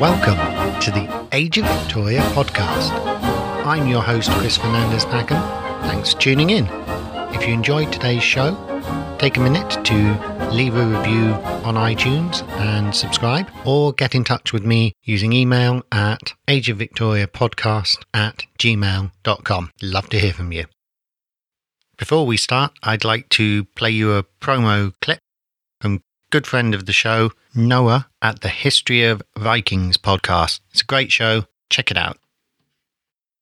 Welcome to the Age of Victoria podcast. I'm your host, Chris Fernandez Packham. Thanks for tuning in. If you enjoyed today's show, take a minute to leave a review on iTunes and subscribe, or get in touch with me using email at ageofvictoriapodcast at gmail.com. Love to hear from you. Before we start, I'd like to play you a promo clip from good friend of the show, Noah, at the History of Vikings podcast. It's a great show. Check it out.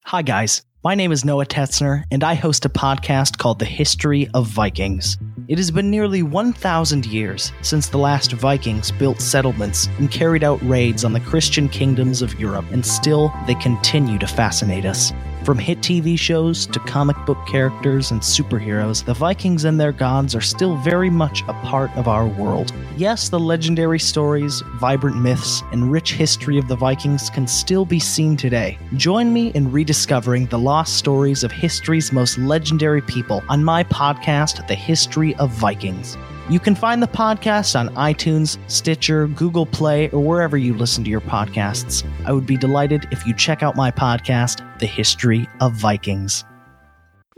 Hi, guys. My name is Noah Tetzner, and I host a podcast called The History of Vikings. It has been nearly 1,000 years since the last Vikings built settlements and carried out raids on the Christian kingdoms of Europe, and still they continue to fascinate us. From hit TV shows to comic book characters and superheroes, the Vikings and their gods are still very much a part of our world. Yes, the legendary stories, vibrant myths, and rich history of the Vikings can still be seen today. Join me in rediscovering the lost stories of history's most legendary people on my podcast, The History of Vikings. You can find the podcast on iTunes, Stitcher, Google Play, or wherever you listen to your podcasts. I would be delighted if you check out my podcast, The History of Vikings.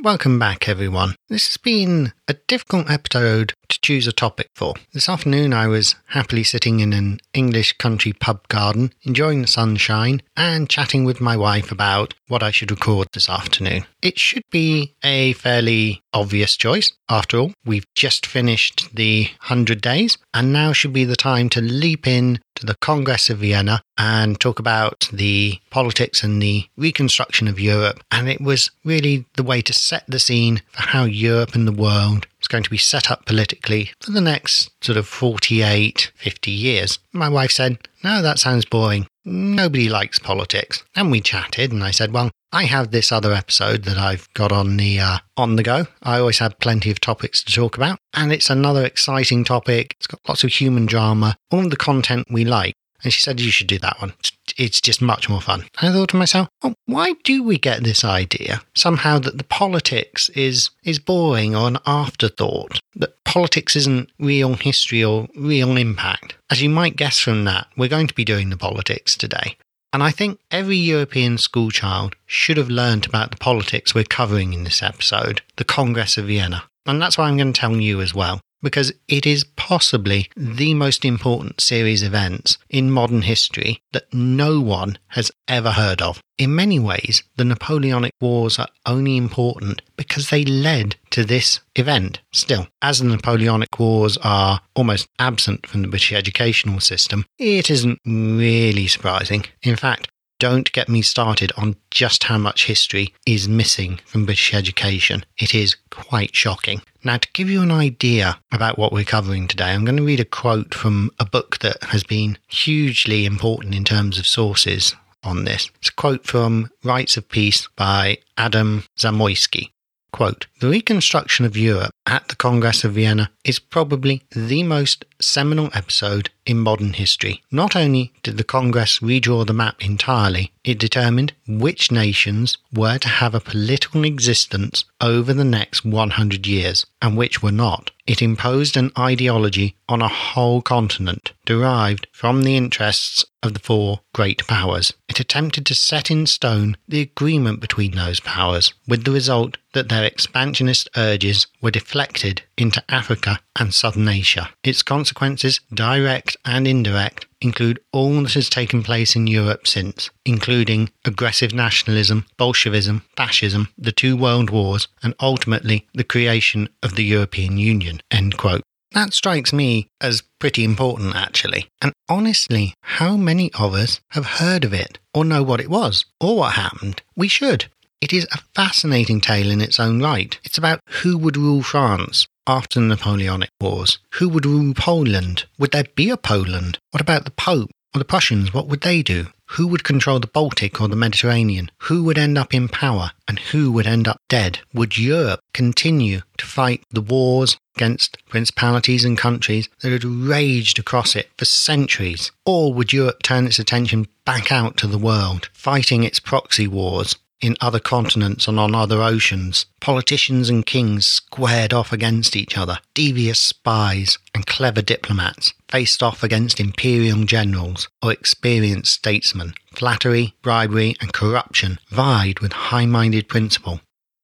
Welcome back, everyone. This has been a difficult episode to choose a topic for. This afternoon, I was happily sitting in an English country pub garden, enjoying the sunshine, and chatting with my wife about what I should record this afternoon. It should be a fairly obvious choice. After all, we've just finished the 100 days, and now should be the time to leap in to the Congress of Vienna and talk about the politics and the reconstruction of Europe. And it was really the way to set the scene for how Europe and the world is going to be set up politically for the next sort of 48, 50 years. My wife said, No, that sounds boring. Nobody likes politics. And we chatted, and I said, Well, I have this other episode that I've got on the uh, on the go. I always have plenty of topics to talk about, and it's another exciting topic. It's got lots of human drama, all the content we like. And she said, You should do that one. It's just much more fun. I thought to myself, oh, why do we get this idea somehow that the politics is, is boring or an afterthought? That politics isn't real history or real impact? As you might guess from that, we're going to be doing the politics today. And I think every European schoolchild should have learnt about the politics we're covering in this episode, the Congress of Vienna. And that's why I'm going to tell you as well because it is possibly the most important series of events in modern history that no one has ever heard of. In many ways, the Napoleonic Wars are only important because they led to this event. Still, as the Napoleonic Wars are almost absent from the British educational system, it isn't really surprising. In fact, don't get me started on just how much history is missing from British education. It is quite shocking. Now, to give you an idea about what we're covering today, I'm going to read a quote from a book that has been hugely important in terms of sources on this. It's a quote from Rites of Peace by Adam Zamoyski. Quote, the reconstruction of Europe at the Congress of Vienna is probably the most seminal episode in modern history. Not only did the Congress redraw the map entirely, it determined which nations were to have a political existence over the next 100 years and which were not. It imposed an ideology on a whole continent derived from the interests of the four great powers. It attempted to set in stone the agreement between those powers, with the result that their expansionist urges were deflected into Africa and Southern Asia. Its consequences, direct and indirect, include all that has taken place in Europe since, including aggressive nationalism, Bolshevism, fascism, the two world wars, and ultimately the creation of the European Union. End quote. That strikes me as pretty important, actually. And honestly, how many of us have heard of it, or know what it was, or what happened? We should. It is a fascinating tale in its own right. It's about who would rule France after the Napoleonic Wars. Who would rule Poland? Would there be a Poland? What about the Pope? Or the Prussians, what would they do? Who would control the Baltic or the Mediterranean? Who would end up in power and who would end up dead? Would Europe continue to fight the wars against principalities and countries that had raged across it for centuries? Or would Europe turn its attention back out to the world, fighting its proxy wars in other continents and on other oceans. Politicians and kings squared off against each other. Devious spies and clever diplomats faced off against imperial generals or experienced statesmen. Flattery, bribery, and corruption vied with high minded principle.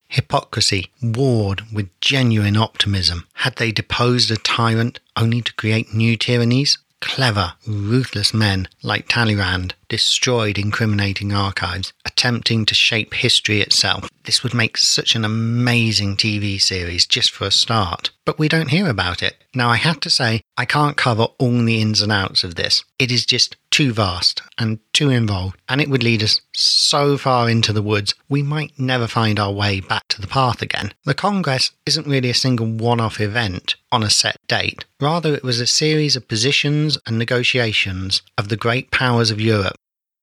Hypocrisy warred with genuine optimism. Had they deposed a tyrant only to create new tyrannies? Clever, ruthless men like Talleyrand destroyed incriminating archives, attempting to shape history itself. This would make such an amazing TV series just for a start. But we don't hear about it. Now, I have to say, I can't cover all the ins and outs of this. It is just too vast and too involved, and it would lead us so far into the woods we might never find our way back to the path again. The Congress isn't really a single one off event on a set date. Rather, it was a series of positions and negotiations of the great powers of Europe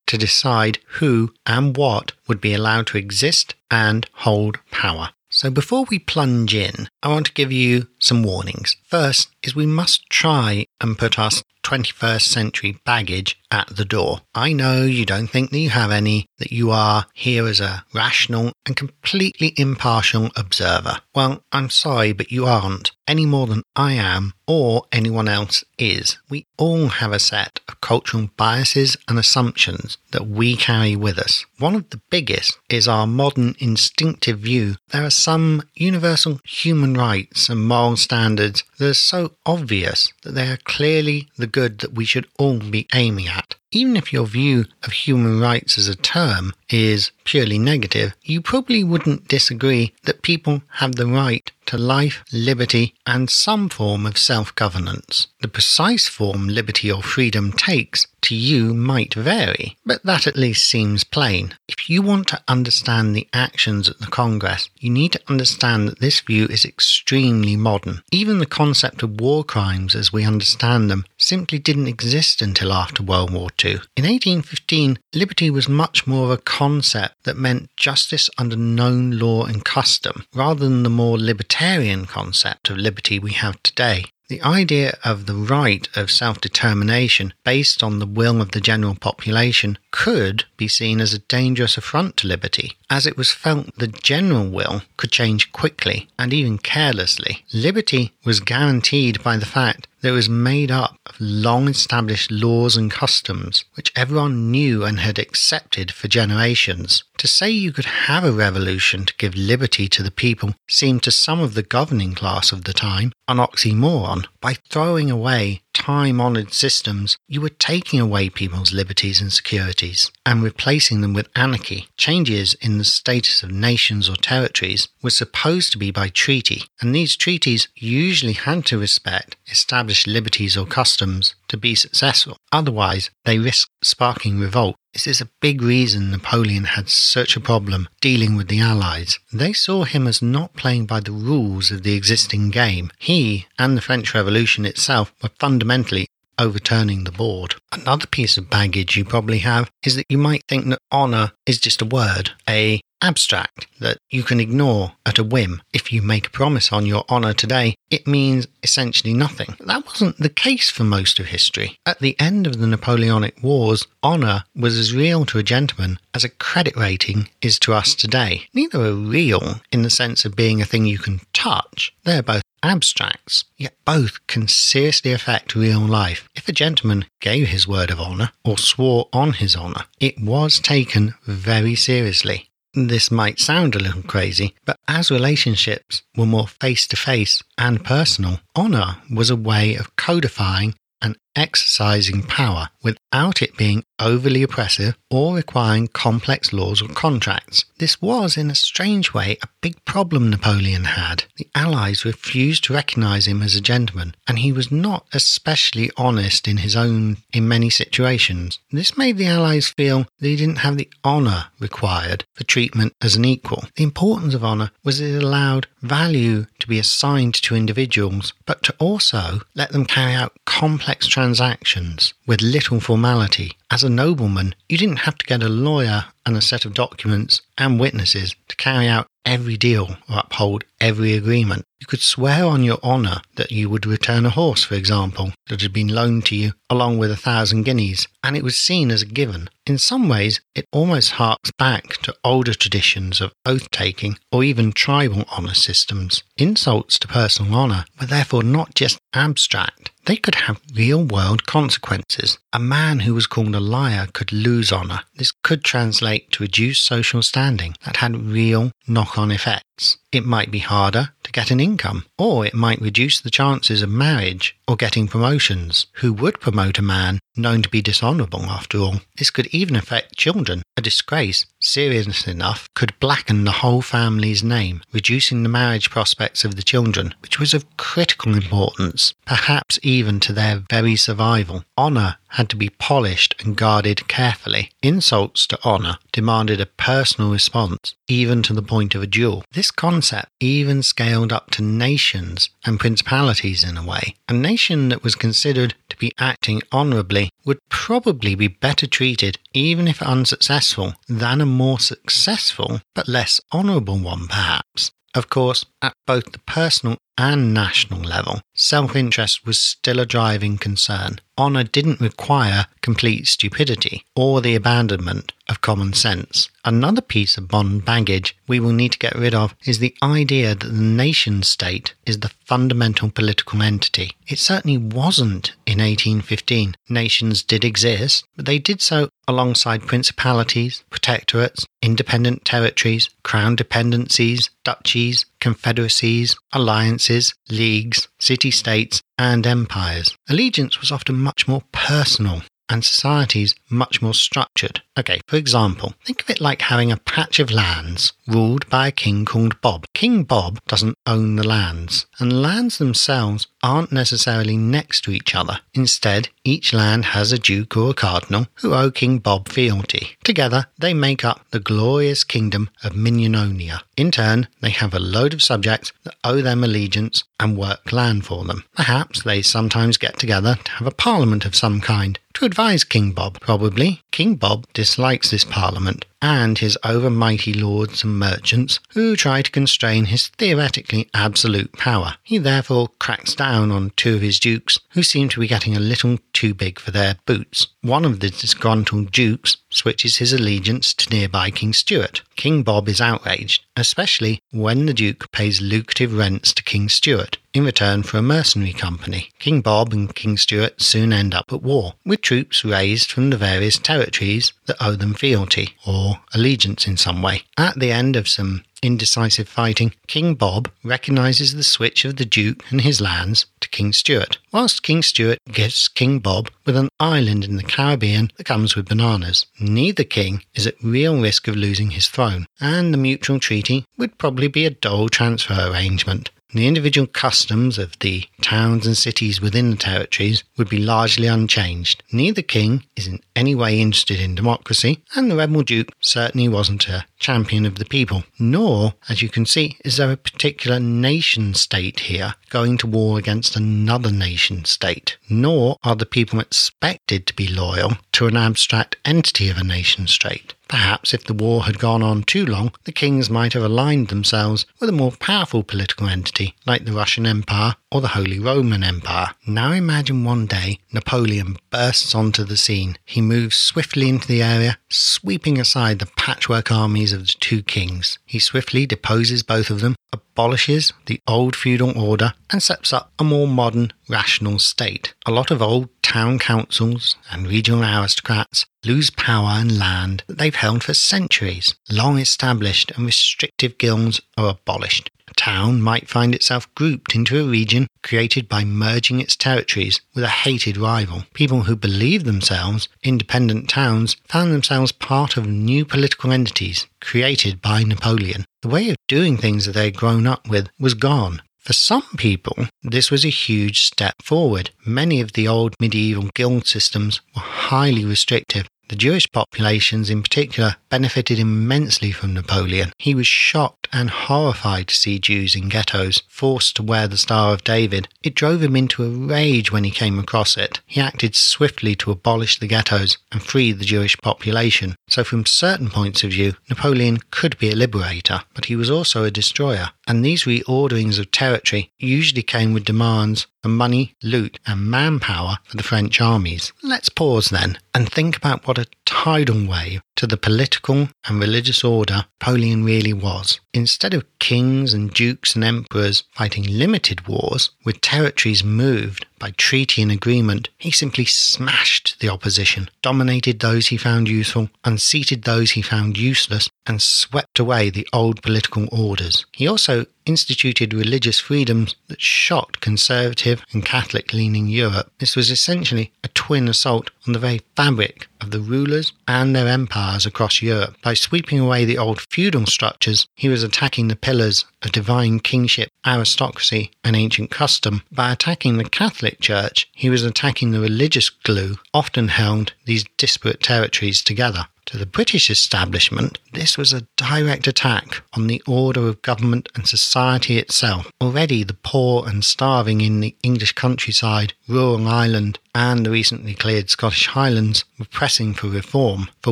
to decide who and what would be allowed to exist and hold power. So before we plunge in, I want to give you some warnings. First is we must try and put our 21st century baggage at the door. I know you don't think that you have any, that you are here as a rational and completely impartial observer. Well, I'm sorry, but you aren't any more than I am or anyone else is. We all have a set of cultural biases and assumptions that we carry with us. One of the biggest is our modern instinctive view there are some universal human rights and moral standards that are so obvious that they are clearly the good that we should all be aiming at. Even if your view of human rights as a term is purely negative, you probably wouldn't disagree that people have the right to life, liberty, and some form of self governance. The precise form liberty or freedom takes to you might vary, but that at least seems plain. If you want to understand the actions at the Congress, you need to understand that this view is extremely modern. Even the concept of war crimes as we understand them simply didn't exist until after World War II. In 1815, liberty was much more of a concept that meant justice under known law and custom, rather than the more libertarian concept of liberty we have today. The idea of the right of self determination based on the will of the general population could be seen as a dangerous affront to liberty, as it was felt the general will could change quickly and even carelessly. Liberty was guaranteed by the fact that it was made up of long established laws and customs which everyone knew and had accepted for generations. To say you could have a revolution to give liberty to the people seemed to some of the governing class of the time an oxymoron. By throwing away time honoured systems, you were taking away people's liberties and securities and replacing them with anarchy. Changes in the status of nations or territories were supposed to be by treaty, and these treaties usually had to respect established liberties or customs to be successful. Otherwise, they risk sparking revolt. This is a big reason Napoleon had such a problem dealing with the Allies. They saw him as not playing by the rules of the existing game. He and the French Revolution itself were fundamentally overturning the board. Another piece of baggage you probably have is that you might think that honour is just a word, a abstract that you can ignore at a whim. If you make a promise on your honour today, it means essentially nothing. That wasn't the case for most of history. At the end of the Napoleonic Wars, honour was as real to a gentleman as a credit rating is to us today. Neither are real in the sense of being a thing you can touch. They're both abstracts, yet both can seriously affect real life. If a gentleman gave his word of honour or swore on his honour, it was taken very seriously. This might sound a little crazy, but as relationships were more face to face and personal, honour was a way of codifying and exercising power without it being overly oppressive or requiring complex laws or contracts. This was, in a strange way, a big problem Napoleon had. The Allies refused to recognize him as a gentleman, and he was not especially honest in his own in many situations. This made the Allies feel that he didn't have the honor required for treatment as an equal. The importance of honor was it allowed value to be assigned to individuals, but to also let them carry out complex transactions with little formality As a nobleman, you didn't have to get a lawyer and a set of documents and witnesses to carry out every deal or uphold every agreement. You could swear on your honour that you would return a horse, for example, that had been loaned to you along with a thousand guineas, and it was seen as a given. In some ways, it almost harks back to older traditions of oath taking or even tribal honour systems. Insults to personal honour were therefore not just abstract, they could have real world consequences. A man who was called a liar could lose honour. This could translate to reduced social standing that had real knock on effects. It might be harder to get an income, or it might reduce the chances of marriage or getting promotions. Who would promote a man known to be dishonourable after all? This could even affect children. A disgrace, serious enough, could blacken the whole family's name, reducing the marriage prospects of the children, which was of critical importance, perhaps even to their very survival. Honour had to be polished and guarded carefully. Insults to honour demanded a personal response, even to the point of a duel. This concept even scaled up to nations and principalities in a way. A nation that was considered to be acting honourably would probably be better treated, even if unsuccessful, than a more successful but less honourable one, perhaps. Of course, at both the personal and national level, self interest was still a driving concern. Honour didn't require complete stupidity or the abandonment of common sense. Another piece of Bond baggage we will need to get rid of is the idea that the nation state is the fundamental political entity. It certainly wasn't in 1815. Nations did exist, but they did so alongside principalities, protectorates, independent territories, crown dependencies, duchies, confederacies, alliances, leagues, city states, and empires. Allegiance was often much more personal and societies much more structured. Okay, for example, think of it like having a patch of lands ruled by a king called Bob. King Bob doesn't own the lands, and lands themselves aren't necessarily next to each other. Instead, each land has a duke or a cardinal who owe King Bob fealty. Together, they make up the glorious kingdom of Mignonnonia. In turn, they have a load of subjects that owe them allegiance and work land for them. Perhaps they sometimes get together to have a parliament of some kind to advise King Bob. Probably, King Bob dislikes this parliament and his overmighty lords and merchants who try to constrain his theoretically absolute power. He therefore cracks down on two of his dukes who seem to be getting a little too big for their boots. One of the disgruntled dukes switches his allegiance to nearby King Stuart. King Bob is outraged, especially when the Duke pays lucrative rents to King Stuart in return for a mercenary company. King Bob and King Stuart soon end up at war, with troops raised from the various territories that owe them fealty or allegiance in some way. At the end of some indecisive fighting, King Bob recognises the switch of the Duke and his lands to King Stuart, whilst King Stuart gifts King Bob with an island in the Caribbean that comes with bananas. Neither king is at real risk of losing his throne, and the mutual treaty would probably be a dull transfer arrangement. The individual customs of the towns and cities within the territories would be largely unchanged. Neither king is in any way interested in democracy, and the rebel duke certainly wasn't a champion of the people. Nor, as you can see, is there a particular nation state here going to war against another nation state. Nor are the people expected to be loyal to an abstract entity of a nation state. Perhaps if the war had gone on too long, the kings might have aligned themselves with a more powerful political entity like the Russian Empire or the Holy Roman Empire. Now imagine one day Napoleon bursts onto the scene. He moves swiftly into the area, sweeping aside the patchwork armies of the two kings. He swiftly deposes both of them, abolishes the old feudal order, and sets up a more modern, rational state. A lot of old town councils and regional aristocrats lose power and land that they've held for centuries. Long established and restrictive guilds are abolished. A town might find itself grouped into a region created by merging its territories with a hated rival. People who believed themselves independent towns found themselves part of new political entities created by Napoleon. The way of doing things that they'd grown up with was gone. For some people, this was a huge step forward. Many of the old medieval guild systems were highly restrictive. The Jewish populations, in particular, benefited immensely from Napoleon. He was shocked and horrified to see Jews in ghettos forced to wear the Star of David. It drove him into a rage when he came across it. He acted swiftly to abolish the ghettos and free the Jewish population. So, from certain points of view, Napoleon could be a liberator, but he was also a destroyer. And these reorderings of territory usually came with demands for money, loot, and manpower for the French armies. Let's pause then and think about what a tidal wave to the political and religious order Napoleon really was. Instead of kings and dukes and emperors fighting limited wars with territories moved by treaty and agreement, he simply smashed the opposition, dominated those he found useful, unseated those he found useless, and swept away the old political orders. He also instituted religious freedoms that shocked conservative and Catholic leaning Europe. This was essentially a twin assault on the very fabric of the rulers and their empires across Europe. By sweeping away the old feudal structures, he was attacking the pillars of divine kingship, aristocracy, and ancient custom. By attacking the Catholic Church, he was attacking the religious glue often held these disparate territories together. To the British establishment, this was a direct attack on the order of government and society itself. Already the poor and starving in the English countryside, rural Ireland, and the recently cleared Scottish Highlands were pressing for reform, for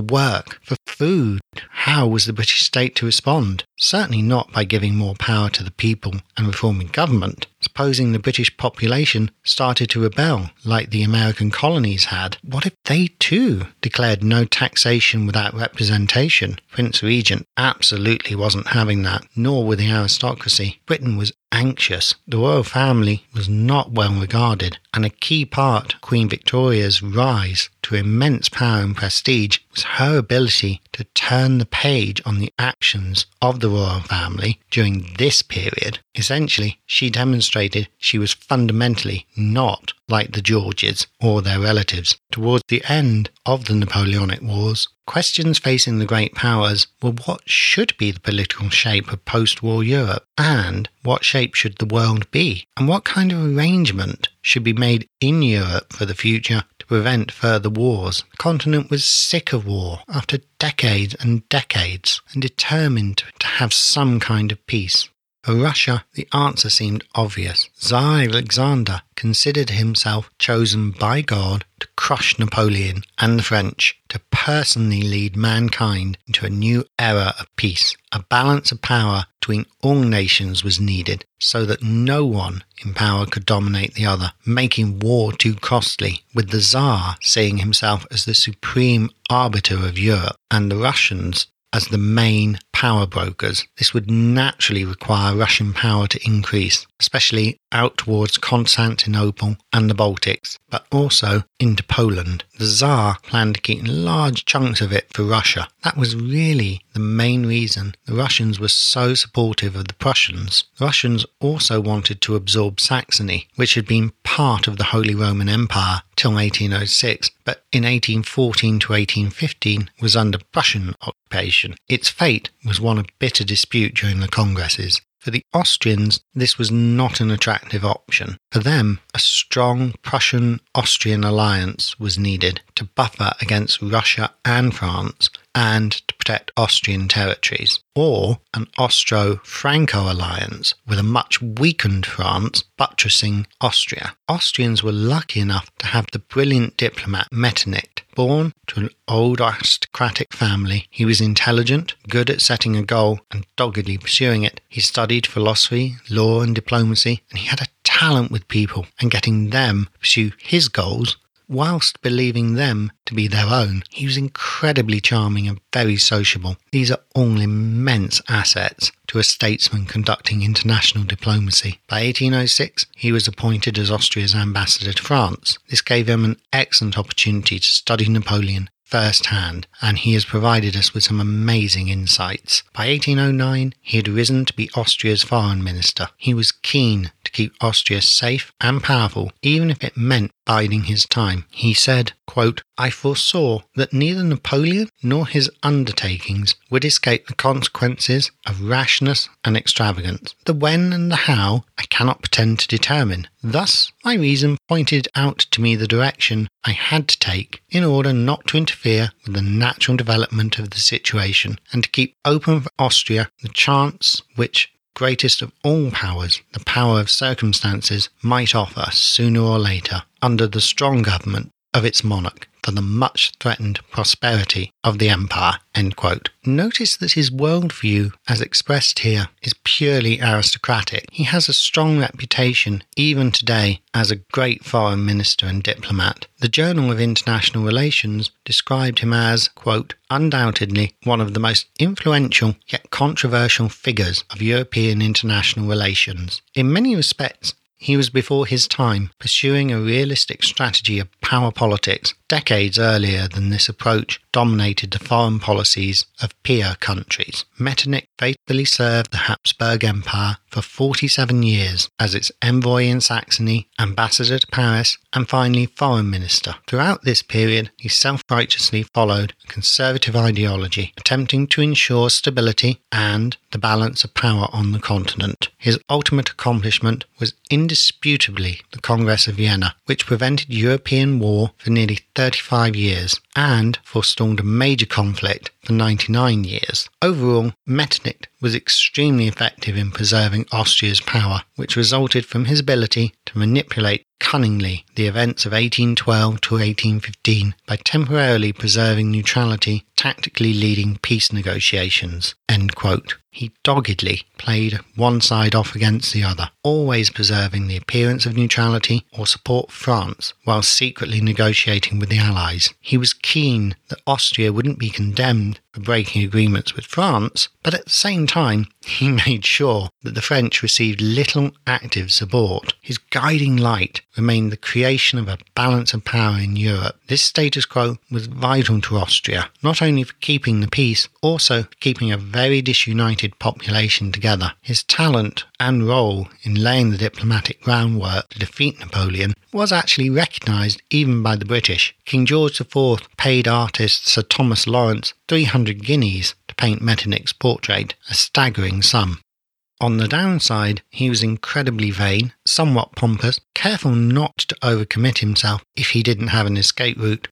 work, for food. How was the British state to respond? Certainly not by giving more power to the people and reforming government. Supposing the British population started to rebel like the American colonies had, what if they too declared no taxation without representation? Prince Regent absolutely wasn't having that, nor were the aristocracy. Britain was anxious. The royal family was not well regarded, and a key part of Queen Victoria's rise to immense power and prestige was her ability to turn the page on the actions of the royal family during this period. Essentially, she demonstrated she was fundamentally not like the Georges or their relatives. Towards the end of the Napoleonic Wars, questions facing the great powers were what should be the political shape of post war Europe and what shape should the world be, and what kind of arrangement should be made in Europe for the future to prevent further wars. The continent was sick of war after decades and decades and determined to have some kind of peace. For Russia, the answer seemed obvious. Tsar Alexander considered himself chosen by God to crush Napoleon and the French, to personally lead mankind into a new era of peace. A balance of power between all nations was needed so that no one in power could dominate the other, making war too costly, with the Tsar seeing himself as the supreme arbiter of Europe and the Russians as the main power brokers. This would naturally require Russian power to increase, especially out towards Constantinople and the Baltics, but also into Poland. The Tsar planned to keep large chunks of it for Russia. That was really the main reason the Russians were so supportive of the Prussians. The Russians also wanted to absorb Saxony, which had been part of the Holy Roman Empire till 1806, but in 1814 to 1815 was under Prussian occupation. Its fate was one of bitter dispute during the congresses. For the Austrians, this was not an attractive option. For them, a strong Prussian Austrian alliance was needed to buffer against Russia and France and protect Austrian territories, or an Austro Franco alliance with a much weakened France buttressing Austria. Austrians were lucky enough to have the brilliant diplomat Metternich. Born to an old aristocratic family, he was intelligent, good at setting a goal, and doggedly pursuing it. He studied philosophy, law, and diplomacy, and he had a talent with people and getting them to pursue his goals whilst believing them to be their own. He was incredibly charming and very sociable. These are all immense assets to a statesman conducting international diplomacy. By 1806, he was appointed as Austria's ambassador to France. This gave him an excellent opportunity to study Napoleon firsthand, and he has provided us with some amazing insights. By 1809, he had risen to be Austria's foreign minister. He was keen to keep Austria safe and powerful, even if it meant biding his time. He said, quote, I foresaw that neither Napoleon nor his undertakings would escape the consequences of rashness and extravagance. The when and the how I cannot pretend to determine. Thus, my reason pointed out to me the direction I had to take in order not to interfere with the natural development of the situation and to keep open for Austria the chance which greatest of all powers, the power of circumstances, might offer sooner or later under the strong government of its monarch for the much threatened prosperity of the empire. Notice that his worldview, as expressed here, is purely aristocratic. He has a strong reputation, even today, as a great foreign minister and diplomat. The Journal of International Relations described him as, quote, undoubtedly one of the most influential yet controversial figures of European international relations. In many respects, he was before his time, pursuing a realistic strategy of power politics. Decades earlier than this approach dominated the foreign policies of peer countries. Metternich faithfully served the Habsburg Empire for 47 years as its envoy in Saxony, ambassador to Paris, and finally foreign minister. Throughout this period, he self righteously followed a conservative ideology, attempting to ensure stability and the balance of power on the continent. His ultimate accomplishment was indisputably the Congress of Vienna, which prevented European war for nearly 35 years and forestalled a major conflict for 99 years. Overall, Metternich was extremely effective in preserving Austria's power, which resulted from his ability to manipulate cunningly the events of 1812 to 1815 by temporarily preserving neutrality, tactically leading peace negotiations. He doggedly played one side off against the other, always preserving the appearance of neutrality or support France while secretly negotiating with the Allies. He was keen that Austria wouldn't be condemned for breaking agreements with France, but at the same time, he made sure that the French received little active support. His guiding light remained the creation of a balance of power in Europe. This status quo was vital to Austria, not only for keeping the peace, also for keeping a very disunited population together. His talent and role in laying the diplomatic groundwork to defeat Napoleon was actually recognised even by the British. King George IV paid artist Sir Thomas Lawrence 300 guineas paint Metternich's portrait, a staggering sum. On the downside, he was incredibly vain, somewhat pompous, careful not to overcommit himself if he didn't have an escape route,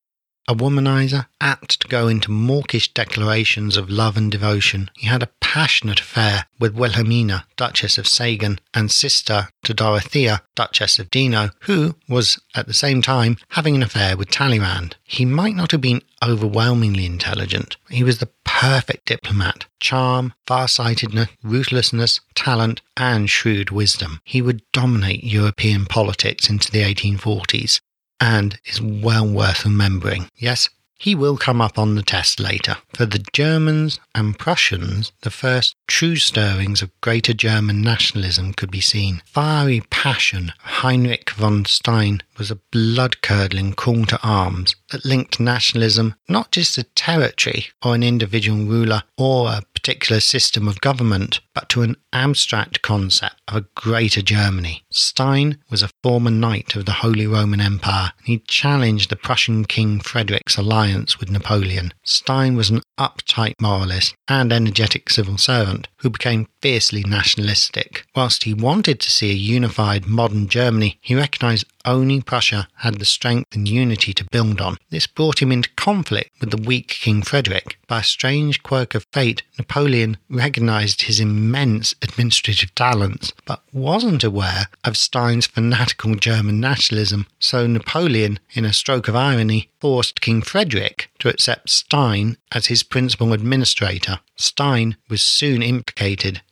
a womanizer, apt to go into mawkish declarations of love and devotion. He had a passionate affair with Wilhelmina, Duchess of Sagan, and sister to Dorothea, Duchess of Dino, who was at the same time having an affair with Talleyrand. He might not have been overwhelmingly intelligent, he was the perfect diplomat. Charm, farsightedness, ruthlessness, talent, and shrewd wisdom. He would dominate European politics into the 1840s and is well worth remembering. Yes, he will come up on the test later. For the Germans and Prussians, the first true stirrings of greater German nationalism could be seen. Fiery passion Heinrich von Stein was a blood curdling call to arms that linked nationalism not just to territory or an individual ruler or a particular system of government, but to an abstract concept of a greater Germany. Stein was a former knight of the Holy Roman Empire, and he challenged the Prussian King Frederick's alliance with Napoleon. Stein was an uptight moralist and energetic civil servant who became fiercely nationalistic. Whilst he wanted to see a unified modern Germany, he recognized only Prussia had the strength and unity to build on. This brought him into conflict with the weak King Frederick. By a strange quirk of fate, Napoleon recognized his immense administrative talents, but wasn't aware of Stein's fanatical German nationalism, so Napoleon, in a stroke of irony, forced King Frederick to accept Stein as his principal administrator. Stein was soon implicated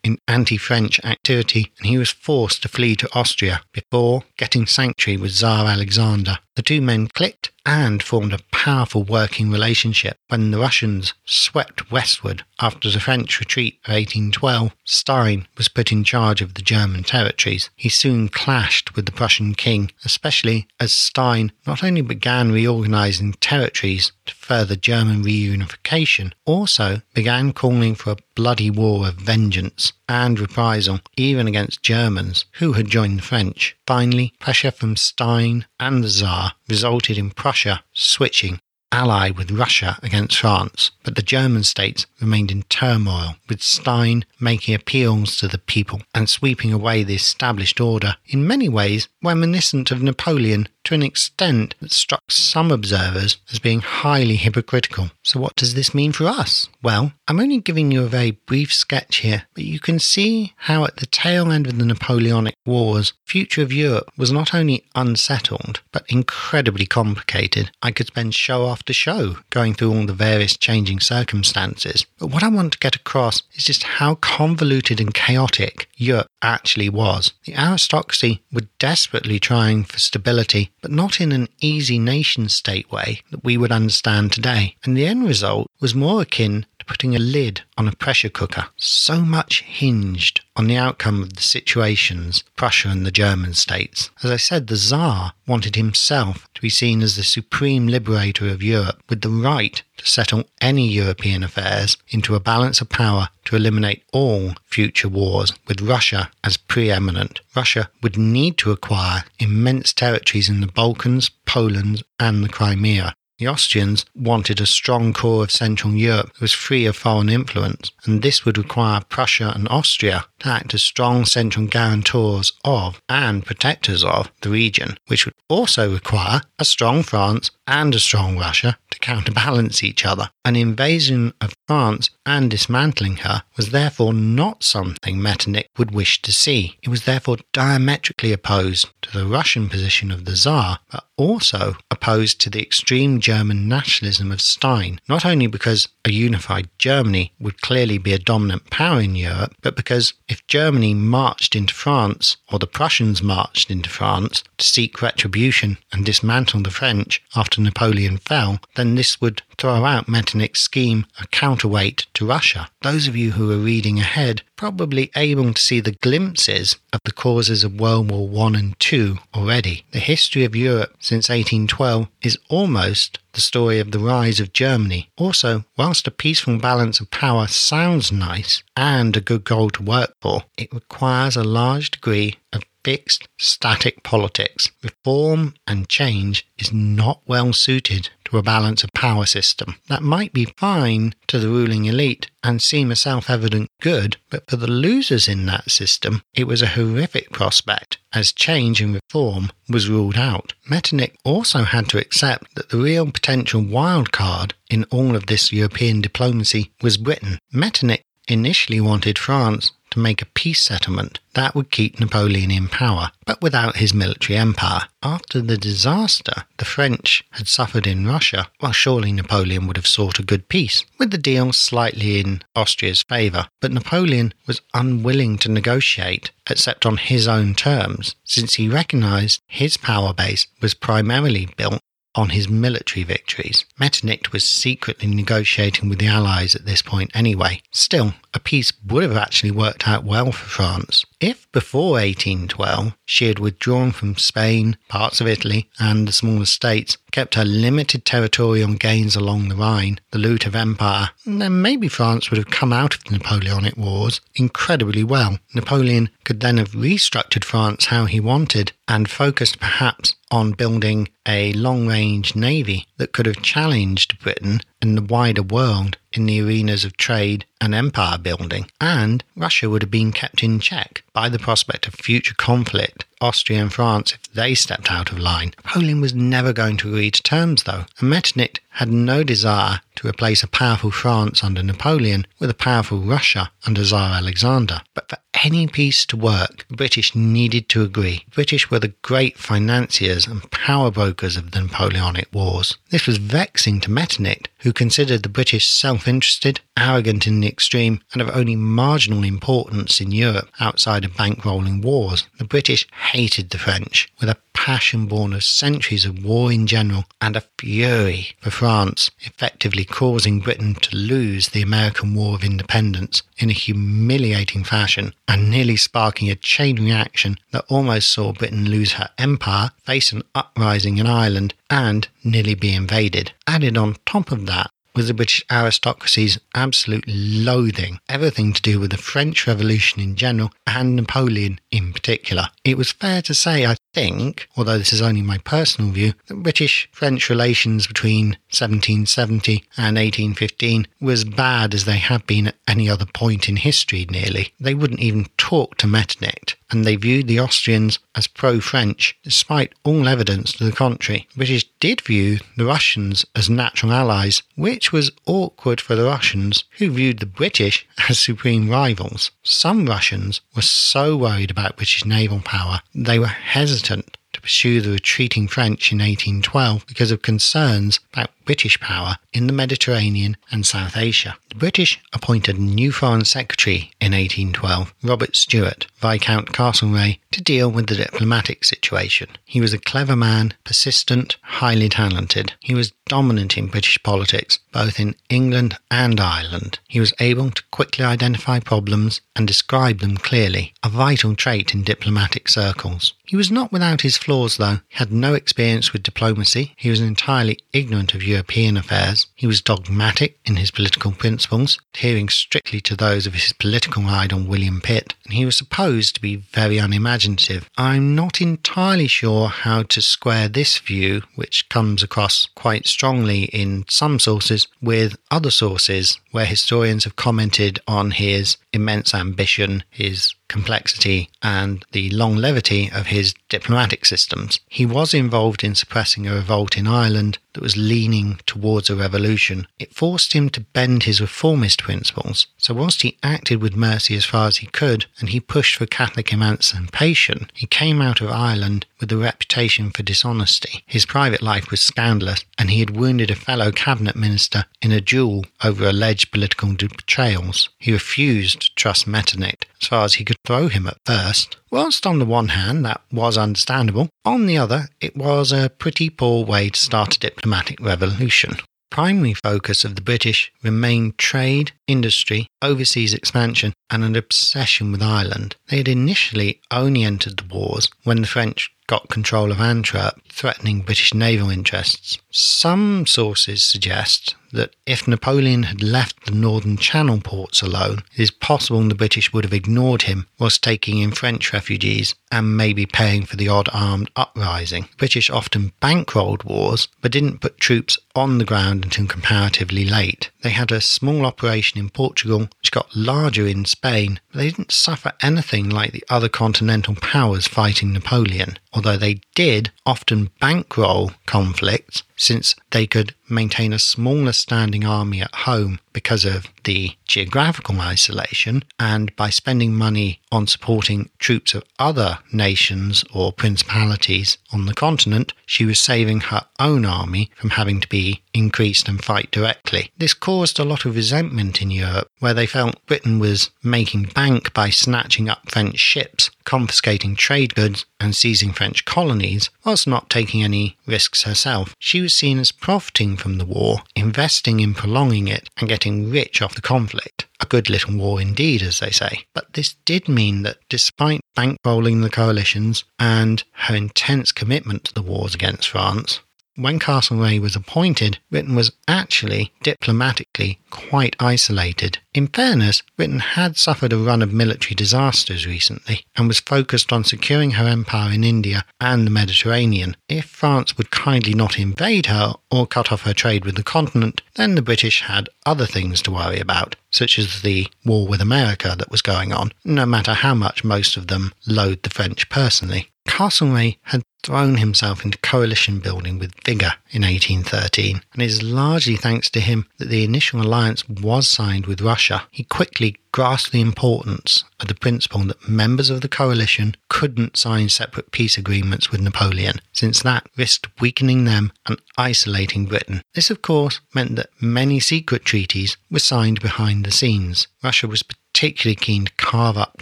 in anti French activity and he was forced to flee to Austria before getting sanctuary with Tsar Alexander. The two men clicked and formed a powerful working relationship. When the Russians swept westward after the French retreat of 1812, Stein was put in charge of the German territories. He soon clashed with the Prussian king, especially as Stein not only began reorganizing territories to further German reunification, also began calling for a bloody war of vengeance and reprisal, even against Germans who had joined the French. Finally, pressure from Stein and the Tsar resulted in Prussia switching ally with Russia against France, but the German states remained in turmoil, with Stein making appeals to the people and sweeping away the established order, in many ways reminiscent of Napoleon to an extent that struck some observers as being highly hypocritical. So, what does this mean for us? Well, I'm only giving you a very brief sketch here, but you can see how at the tail end of the Napoleonic Wars, future of Europe was not only unsettled, but incredibly complicated. I could spend show after show going through all the various changing circumstances, but what I want to get across is just how convoluted and chaotic Europe actually was. The aristocracy were desperately trying for stability, but not in an easy nation state way that we would understand today. And the end result was more akin putting a lid on a pressure cooker. So much hinged on the outcome of the situations, Prussia and the German states. As I said, the Tsar wanted himself to be seen as the supreme liberator of Europe, with the right to settle any European affairs into a balance of power to eliminate all future wars, with Russia as preeminent. Russia would need to acquire immense territories in the Balkans, Poland, and the Crimea. The Austrians wanted a strong core of Central Europe that was free of foreign influence, and this would require Prussia and Austria to act as strong central guarantors of and protectors of the region, which would also require a strong France and a strong Russia to counterbalance each other. An invasion of France and dismantling her was therefore not something Metternich would wish to see. It was therefore diametrically opposed the Russian position of the Tsar, but also opposed to the extreme German nationalism of Stein, not only because a unified Germany would clearly be a dominant power in Europe, but because if Germany marched into France, or the Prussians marched into France to seek retribution and dismantle the French after Napoleon fell, then this would throw out Metternich's scheme a counterweight to Russia. Those of you who are reading ahead probably able to see the glimpses of the causes of World War One and Two already. The history of Europe since 1812 is almost the story of the rise of Germany. Also, whilst a peaceful balance of power sounds nice and a good goal to work for, it requires a large degree of fixed, static politics. Reform and change is not well suited to a balance of power system. That might be fine to the ruling elite and seem a self evident good, but for the losers in that system, it was a horrific prospect as change and reform was ruled out. Metternich also had to accept that the real potential wild card in all of this European diplomacy was Britain. Metternich initially wanted France to make a peace settlement that would keep Napoleon in power, but without his military empire. After the disaster the French had suffered in Russia, well, surely Napoleon would have sought a good peace, with the deal slightly in Austria's favour. But Napoleon was unwilling to negotiate except on his own terms, since he recognised his power base was primarily built on his military victories. Metternich was secretly negotiating with the Allies at this point anyway. Still, a peace would have actually worked out well for France. If before 1812 she had withdrawn from Spain, parts of Italy, and the smaller states, kept her limited territorial gains along the Rhine, the loot of empire, then maybe France would have come out of the Napoleonic Wars incredibly well. Napoleon could then have restructured France how he wanted and focused perhaps on building a long range navy that could have challenged Britain and the wider world in the arenas of trade and empire building, and Russia would have been kept in check by the prospect of future conflict, Austria and France, if they stepped out of line. Napoleon was never going to agree to terms, though, and Metternich had no desire to replace a powerful France under Napoleon with a powerful Russia under Tsar Alexander. But for any peace to work, the British needed to agree. The British were the great financiers and power brokers of the Napoleonic Wars. This was vexing to Metternich, who considered the British self interested, arrogant in the extreme, and of only marginal importance in Europe outside of bankrolling wars. The British hated the French with a passion born of centuries of war in general and a fury for France, effectively causing Britain to lose the American War of Independence in a humiliating fashion and nearly sparking a chain reaction that almost saw Britain lose her empire, face an uprising in Ireland, and nearly be invaded. Added on top of that, was the British aristocracy's absolute loathing, everything to do with the French Revolution in general and Napoleon in particular. It was fair to say, I think, although this is only my personal view, that British French relations between 1770 and 1815 were as bad as they have been at any other point in history nearly. They wouldn't even talk to Metternich and they viewed the Austrians as pro French, despite all evidence to the contrary. The British did view the Russians as natural allies, which was awkward for the Russians, who viewed the British as supreme rivals. Some Russians were so worried about British naval power, they were hesitant to pursue the retreating French in 1812 because of concerns about British power in the Mediterranean and South Asia. The British appointed a new Foreign Secretary in 1812, Robert Stewart, Viscount Castlereagh, to deal with the diplomatic situation. He was a clever man, persistent, highly talented. He was dominant in British politics, both in England and Ireland. He was able to quickly identify problems and describe them clearly, a vital trait in diplomatic circles. He was not without his flaws, though. He had no experience with diplomacy. He was entirely ignorant of European affairs. He was dogmatic in his political principles, adhering strictly to those of his political idol William Pitt, and he was supposed to be very unimaginative. I'm not entirely sure how to square this view, which comes across quite strongly in some sources, with other sources where historians have commented on his immense ambition, his complexity, and the longevity of his diplomatic systems. He was involved in suppressing a revolt in Ireland that was leaning towards a revolution. It forced him to bend his reformist principles. So, whilst he acted with mercy as far as he could, and he pushed for Catholic emancipation, he came out of Ireland with a reputation for dishonesty. His private life was scandalous, and he had wounded a fellow cabinet minister in a duel over alleged political betrayals. He refused to trust Metternich as far as he could throw him at first. Whilst on the one hand that was understandable, on the other it was a pretty poor way to start a diplomatic revolution. Primary focus of the British remained trade, industry, overseas expansion, and an obsession with Ireland. They had initially only entered the wars when the French got control of Antwerp, threatening British naval interests. Some sources suggest that if Napoleon had left the northern Channel ports alone, it is possible the British would have ignored him whilst taking in French refugees and maybe paying for the odd armed uprising. The British often bankrolled wars, but didn't put troops on the ground until comparatively late. They had a small operation in Portugal, which got larger in Spain, but they didn't suffer anything like the other continental powers fighting Napoleon, although they did often bankroll conflicts since they could maintain a smaller standing army at home because of the geographical isolation and by spending money on supporting troops of other nations or principalities on the continent, she was saving her own army from having to be increased and fight directly. This caused a lot of resentment in Europe, where they felt Britain was making bank by snatching up French ships, confiscating trade goods, and seizing French colonies, whilst not taking any risks herself. She was seen as profiting from the war, investing in prolonging it, and getting rich off the conflict. A good little war indeed, as they say. But this did mean that despite bankrolling the coalitions and her intense commitment to the wars against France, when Castlereagh was appointed, Britain was actually diplomatically quite isolated. In fairness, Britain had suffered a run of military disasters recently and was focused on securing her empire in India and the Mediterranean. If France would kindly not invade her or cut off her trade with the continent, then the British had other things to worry about, such as the war with America that was going on, no matter how much most of them loathed the French personally. Castlereagh had thrown himself into coalition building with vigour in 1813, and it is largely thanks to him that the initial alliance was signed with Russia. He quickly grasped the importance of the principle that members of the coalition couldn't sign separate peace agreements with Napoleon, since that risked weakening them and isolating Britain. This, of course, meant that many secret treaties were signed behind the scenes. Russia was particularly keen to carve up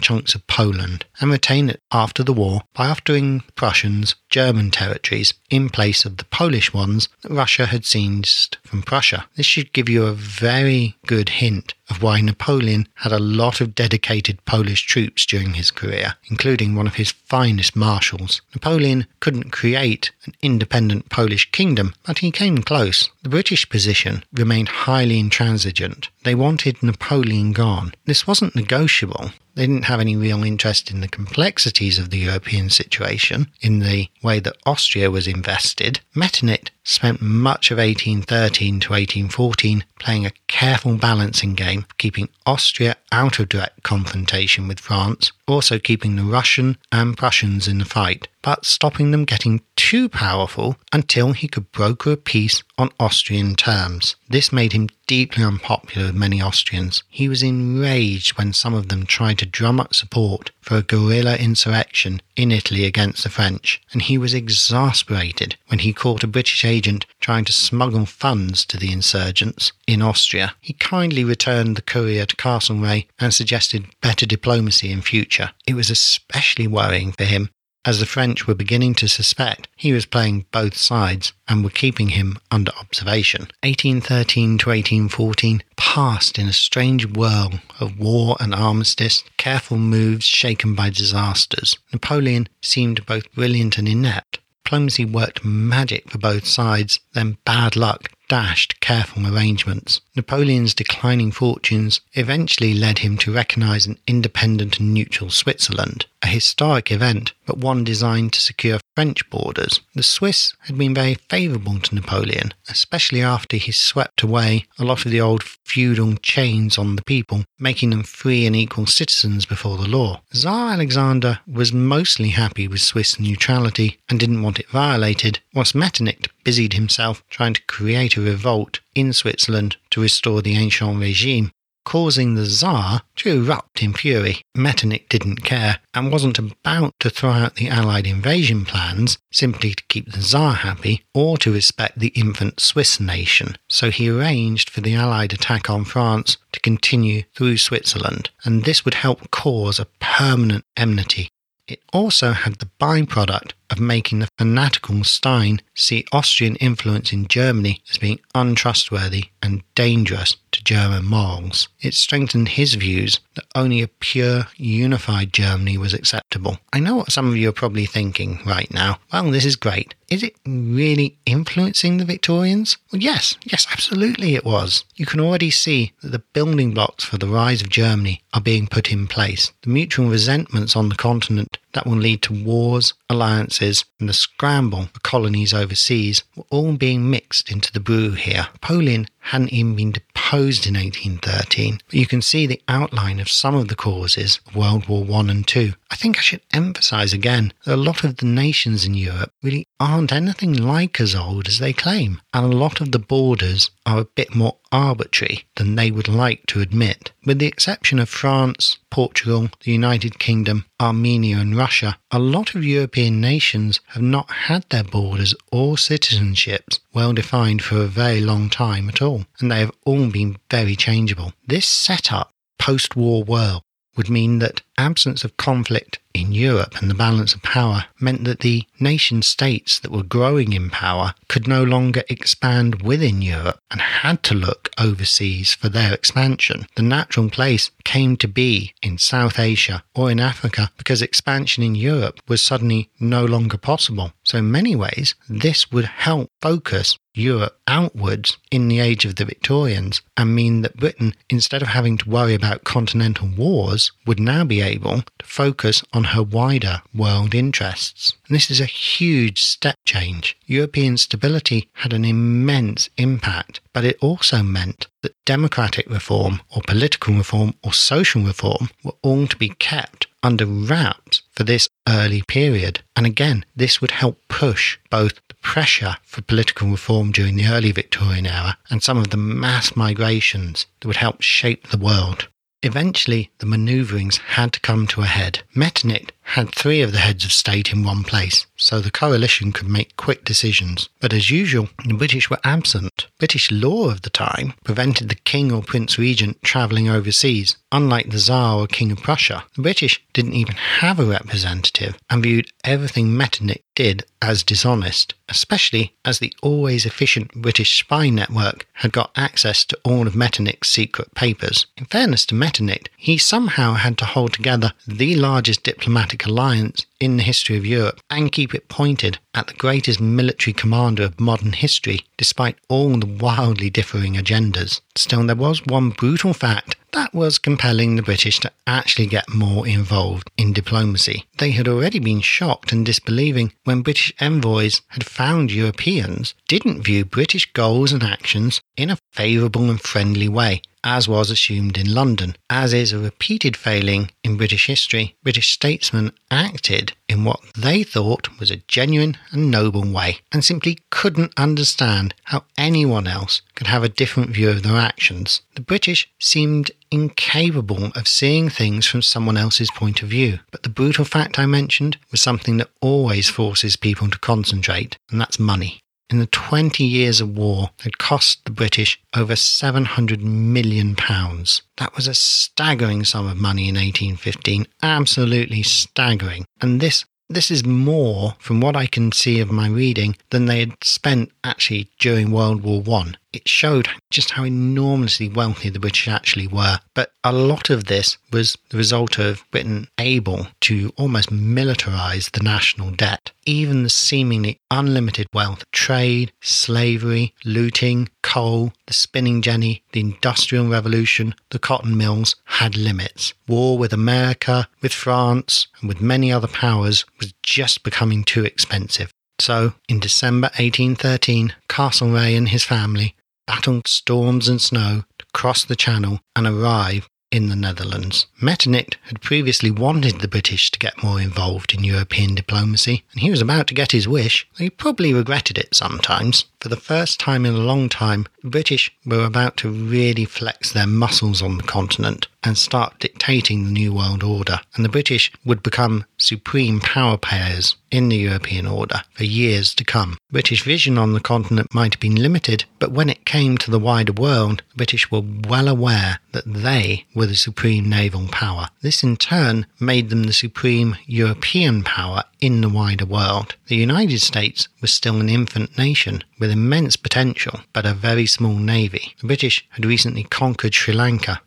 chunks of Poland and retain it after the war by offering Prussians German territories in place of the Polish ones that Russia had seized from Prussia. This should give you a very good hint of why Napoleon had a lot of dedicated Polish troops during his career, including one of his finest marshals. Napoleon couldn't create an independent Polish kingdom, but he came close. The British position remained highly intransigent. They wanted Napoleon gone. This wasn't negotiable. They didn't have any real interest in the complexities of the European situation, in the way that Austria was invested. Metternich spent much of 1813 to 1814 playing a careful balancing game, keeping Austria out of direct confrontation with France, also keeping the Russian and Prussians in the fight, but stopping them getting too powerful until he could broker a peace on Austrian terms. This made him deeply unpopular with many Austrians. He was enraged when some of them tried to drum up support for a guerrilla insurrection in Italy against the French, and he was exasperated when he caught a British agent trying to smuggle funds to the insurgents in Austria. He kindly returned the courier to Castlereagh and suggested better diplomacy in future. It was especially worrying for him as the French were beginning to suspect he was playing both sides and were keeping him under observation. 1813 to 1814 passed in a strange whirl of war and armistice, careful moves shaken by disasters. Napoleon seemed both brilliant and inept. Diplomacy worked magic for both sides, then bad luck dashed careful arrangements. Napoleon's declining fortunes eventually led him to recognize an independent and neutral Switzerland, a historic event, but one designed to secure French borders. The Swiss had been very favourable to Napoleon, especially after he swept away a lot of the old feudal chains on the people, making them free and equal citizens before the law. Tsar Alexander was mostly happy with Swiss neutrality and didn't want it violated, whilst Metternich busied himself trying to create a revolt in Switzerland to restore the ancient regime, causing the Tsar to erupt in fury. Metternich didn't care and wasn't about to throw out the Allied invasion plans simply to keep the Tsar happy or to respect the infant Swiss nation. So he arranged for the Allied attack on France to continue through Switzerland, and this would help cause a permanent enmity. It also had the byproduct of making the fanatical Stein see Austrian influence in Germany as being untrustworthy and dangerous German morals. It strengthened his views that only a pure, unified Germany was acceptable. I know what some of you are probably thinking right now. Well, this is great. Is it really influencing the Victorians? Well, yes, yes, absolutely it was. You can already see that the building blocks for the rise of Germany are being put in place. The mutual resentments on the continent that will lead to wars, alliances, and the scramble for colonies overseas were all being mixed into the brew here. Napoleon hadn't even been deposed in 1813, but you can see the outline of some of the causes of World War I and II. I think I should emphasize again that a lot of the nations in Europe really aren't anything like as old as they claim, and a lot of the borders are a bit more arbitrary than they would like to admit. With the exception of France, Portugal, the United Kingdom, Armenia, and Russia, a lot of European nations have not had their borders or citizenships well defined for a very long time at all, and they have all been very changeable. This setup post war world would mean that absence of conflict in Europe and the balance of power meant that the nation states that were growing in power could no longer expand within Europe and had to look overseas for their expansion. The natural place came to be in South Asia or in Africa because expansion in Europe was suddenly no longer possible. So, in many ways, this would help focus Europe outwards in the age of the Victorians and mean that Britain, instead of having to worry about continental wars, would now be able to focus on her wider world interests. And this is a huge step change. European stability had an immense impact, but it also meant that democratic reform or political reform or social reform were all to be kept under wraps for this early period. And again, this would help push both pressure for political reform during the early Victorian era and some of the mass migrations that would help shape the world. Eventually, the manoeuvrings had to come to a head. Metternich had three of the heads of state in one place, so the coalition could make quick decisions. But as usual, the British were absent. British law of the time prevented the king or prince regent travelling overseas. Unlike the Tsar or King of Prussia, the British didn't even have a representative and viewed everything Metternich did as dishonest, especially as the always efficient British spy network had got access to all of Metternich's secret papers. In fairness to Metternich, he somehow had to hold together the largest diplomatic alliance in the history of Europe and keep it pointed at the greatest military commander of modern history, despite all the wildly differing agendas. Still, there was one brutal fact that was compelling the British to actually get more involved in diplomacy. They had already been shocked and disbelieving when British envoys had found Europeans didn't view British goals and actions in a favourable and friendly way as was assumed in London. As is a repeated failing in British history, British statesmen acted in what they thought was a genuine and noble way, and simply couldn't understand how anyone else could have a different view of their actions. The British seemed incapable of seeing things from someone else's point of view. But the brutal fact I mentioned was something that always forces people to concentrate, and that's money in the 20 years of war had cost the British over 700 million pounds. That was a staggering sum of money in 1815, absolutely staggering. And this this is more, from what I can see of my reading, than they had spent actually during World War One it showed just how enormously wealthy the British actually were. But a lot of this was the result of Britain able to almost militarize the national debt. Even the seemingly unlimited wealth, trade, slavery, looting, coal, the spinning jenny, the industrial revolution, the cotton mills had limits. War with America, with France, and with many other powers was just becoming too expensive. So, in December 1813, Castlereagh and his family battled storms and snow to cross the Channel and arrive in the Netherlands. Metternich had previously wanted the British to get more involved in European diplomacy, and he was about to get his wish. though He probably regretted it sometimes. For the first time in a long time, the British were about to really flex their muscles on the continent and start dictating the New World Order, and the British would become supreme power players in the European order for years to come. British vision on the continent might have been limited, but when it came to the wider world, the British were well aware that they were the supreme naval power. This in turn made them the supreme European power in the wider world. The United States was still an infant nation with immense potential, but a very small navy. The British had recently conquered Sri Lanka,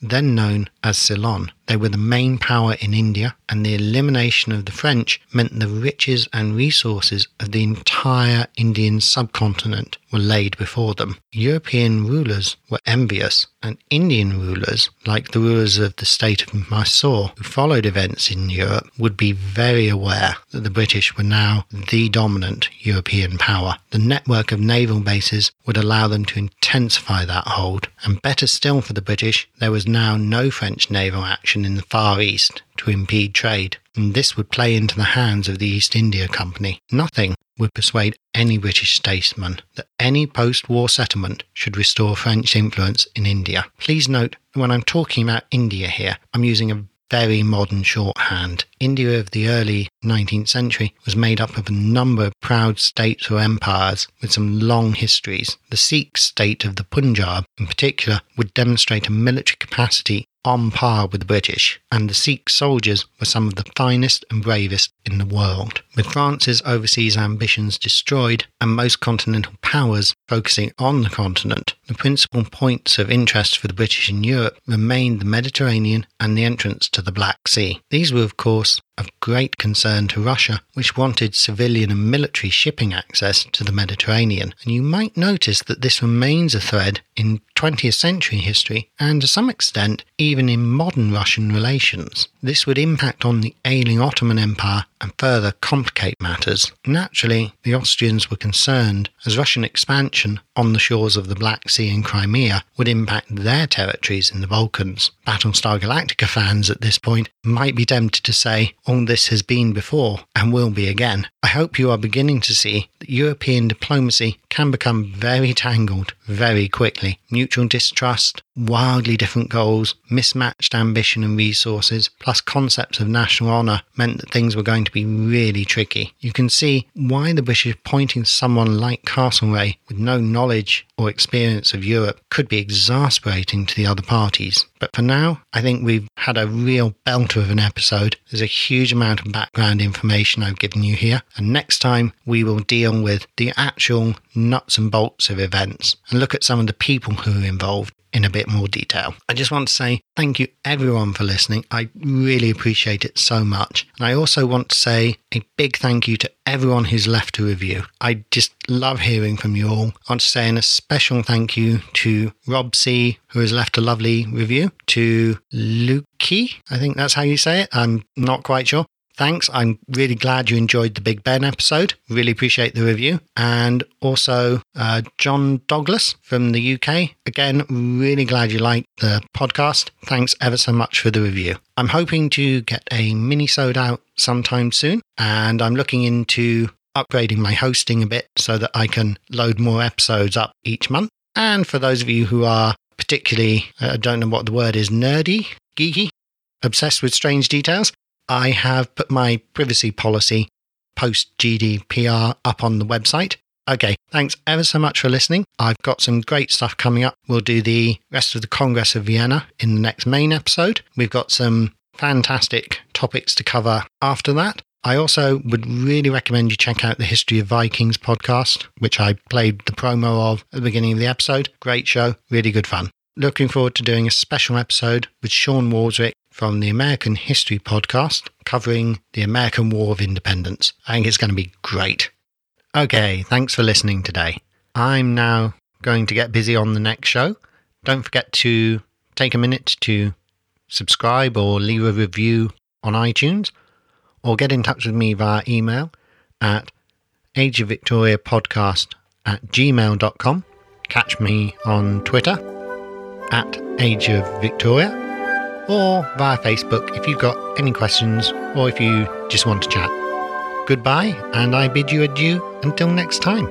then known as Ceylon. They were the main power in India, and the elimination of the French meant the riches and resources of the entire Indian subcontinent were laid before them. European rulers were envious, and Indian rulers, like the rulers of the state of Mysore, who followed events in Europe, would be very aware that the British were now the dominant European power. The network of naval bases would allow them to intensify that hold, and better still for the British, there was now no French naval action in the Far East to impede trade, and this would play into the hands of the East India Company. Nothing would persuade any British statesman that any post war settlement should restore French influence in India. Please note, that when I'm talking about India here, I'm using a very modern shorthand. India of the early 19th century was made up of a number of proud states or empires with some long histories. The Sikh state of the Punjab, in particular, would demonstrate a military capacity on par with the British, and the Sikh soldiers were some of the finest and bravest in the world. With France's overseas ambitions destroyed and most continental powers focusing on the continent, the principal points of interest for the British in Europe remained the Mediterranean and the entrance to the Black Sea. These were, of course, of great concern to Russia, which wanted civilian and military shipping access to the Mediterranean. And you might notice that this remains a thread in 20th century history and to some extent even in modern Russian relations. This would impact on the ailing Ottoman Empire and further complicate matters. Naturally, the Austrians were concerned as Russian expansion on the shores of the Black Sea and Crimea would impact their territories in the Balkans. Battlestar Galactica fans at this point might be tempted to say, all this has been before and will be again. I hope you are beginning to see that European diplomacy can become very tangled very quickly. Mutual distrust, wildly different goals, mismatched ambition and resources, plus concepts of national honour meant that things were going to be really tricky. You can see why the British appointing someone like Castlereagh with no knowledge or experience of Europe could be exasperating to the other parties. But for now, I think we've had a real belter of an episode. There's a huge amount of background information I've given you here. And next time, we will deal with the actual nuts and bolts of events and look at some of the people who are involved in a bit more detail. I just want to say thank you everyone for listening. I really appreciate it so much. And I also want to say a big thank you to everyone who's left a review. I just love hearing from you all. I want to say a special thank you to Rob C, who has left a lovely review, to Lukey, I think that's how you say it. I'm not quite sure. Thanks. I'm really glad you enjoyed the Big Ben episode. Really appreciate the review. And also, uh, John Douglas from the UK. Again, really glad you liked the podcast. Thanks ever so much for the review. I'm hoping to get a mini-sode out sometime soon, and I'm looking into upgrading my hosting a bit so that I can load more episodes up each month. And for those of you who are particularly, I uh, don't know what the word is, nerdy, geeky, obsessed with strange details, I have put my privacy policy post GDPR up on the website. Okay, thanks ever so much for listening. I've got some great stuff coming up. We'll do the rest of the Congress of Vienna in the next main episode. We've got some fantastic topics to cover after that. I also would really recommend you check out the History of Vikings podcast, which I played the promo of at the beginning of the episode. Great show, really good fun. Looking forward to doing a special episode with Sean Walswick from the American History Podcast covering the American War of Independence. I think it's going to be great. Okay, thanks for listening today. I'm now going to get busy on the next show. Don't forget to take a minute to subscribe or leave a review on iTunes or get in touch with me via email at Age of Victoria podcast at gmail.com. Catch me on Twitter at Age of Victoria or via Facebook if you've got any questions or if you just want to chat. Goodbye, and I bid you adieu until next time.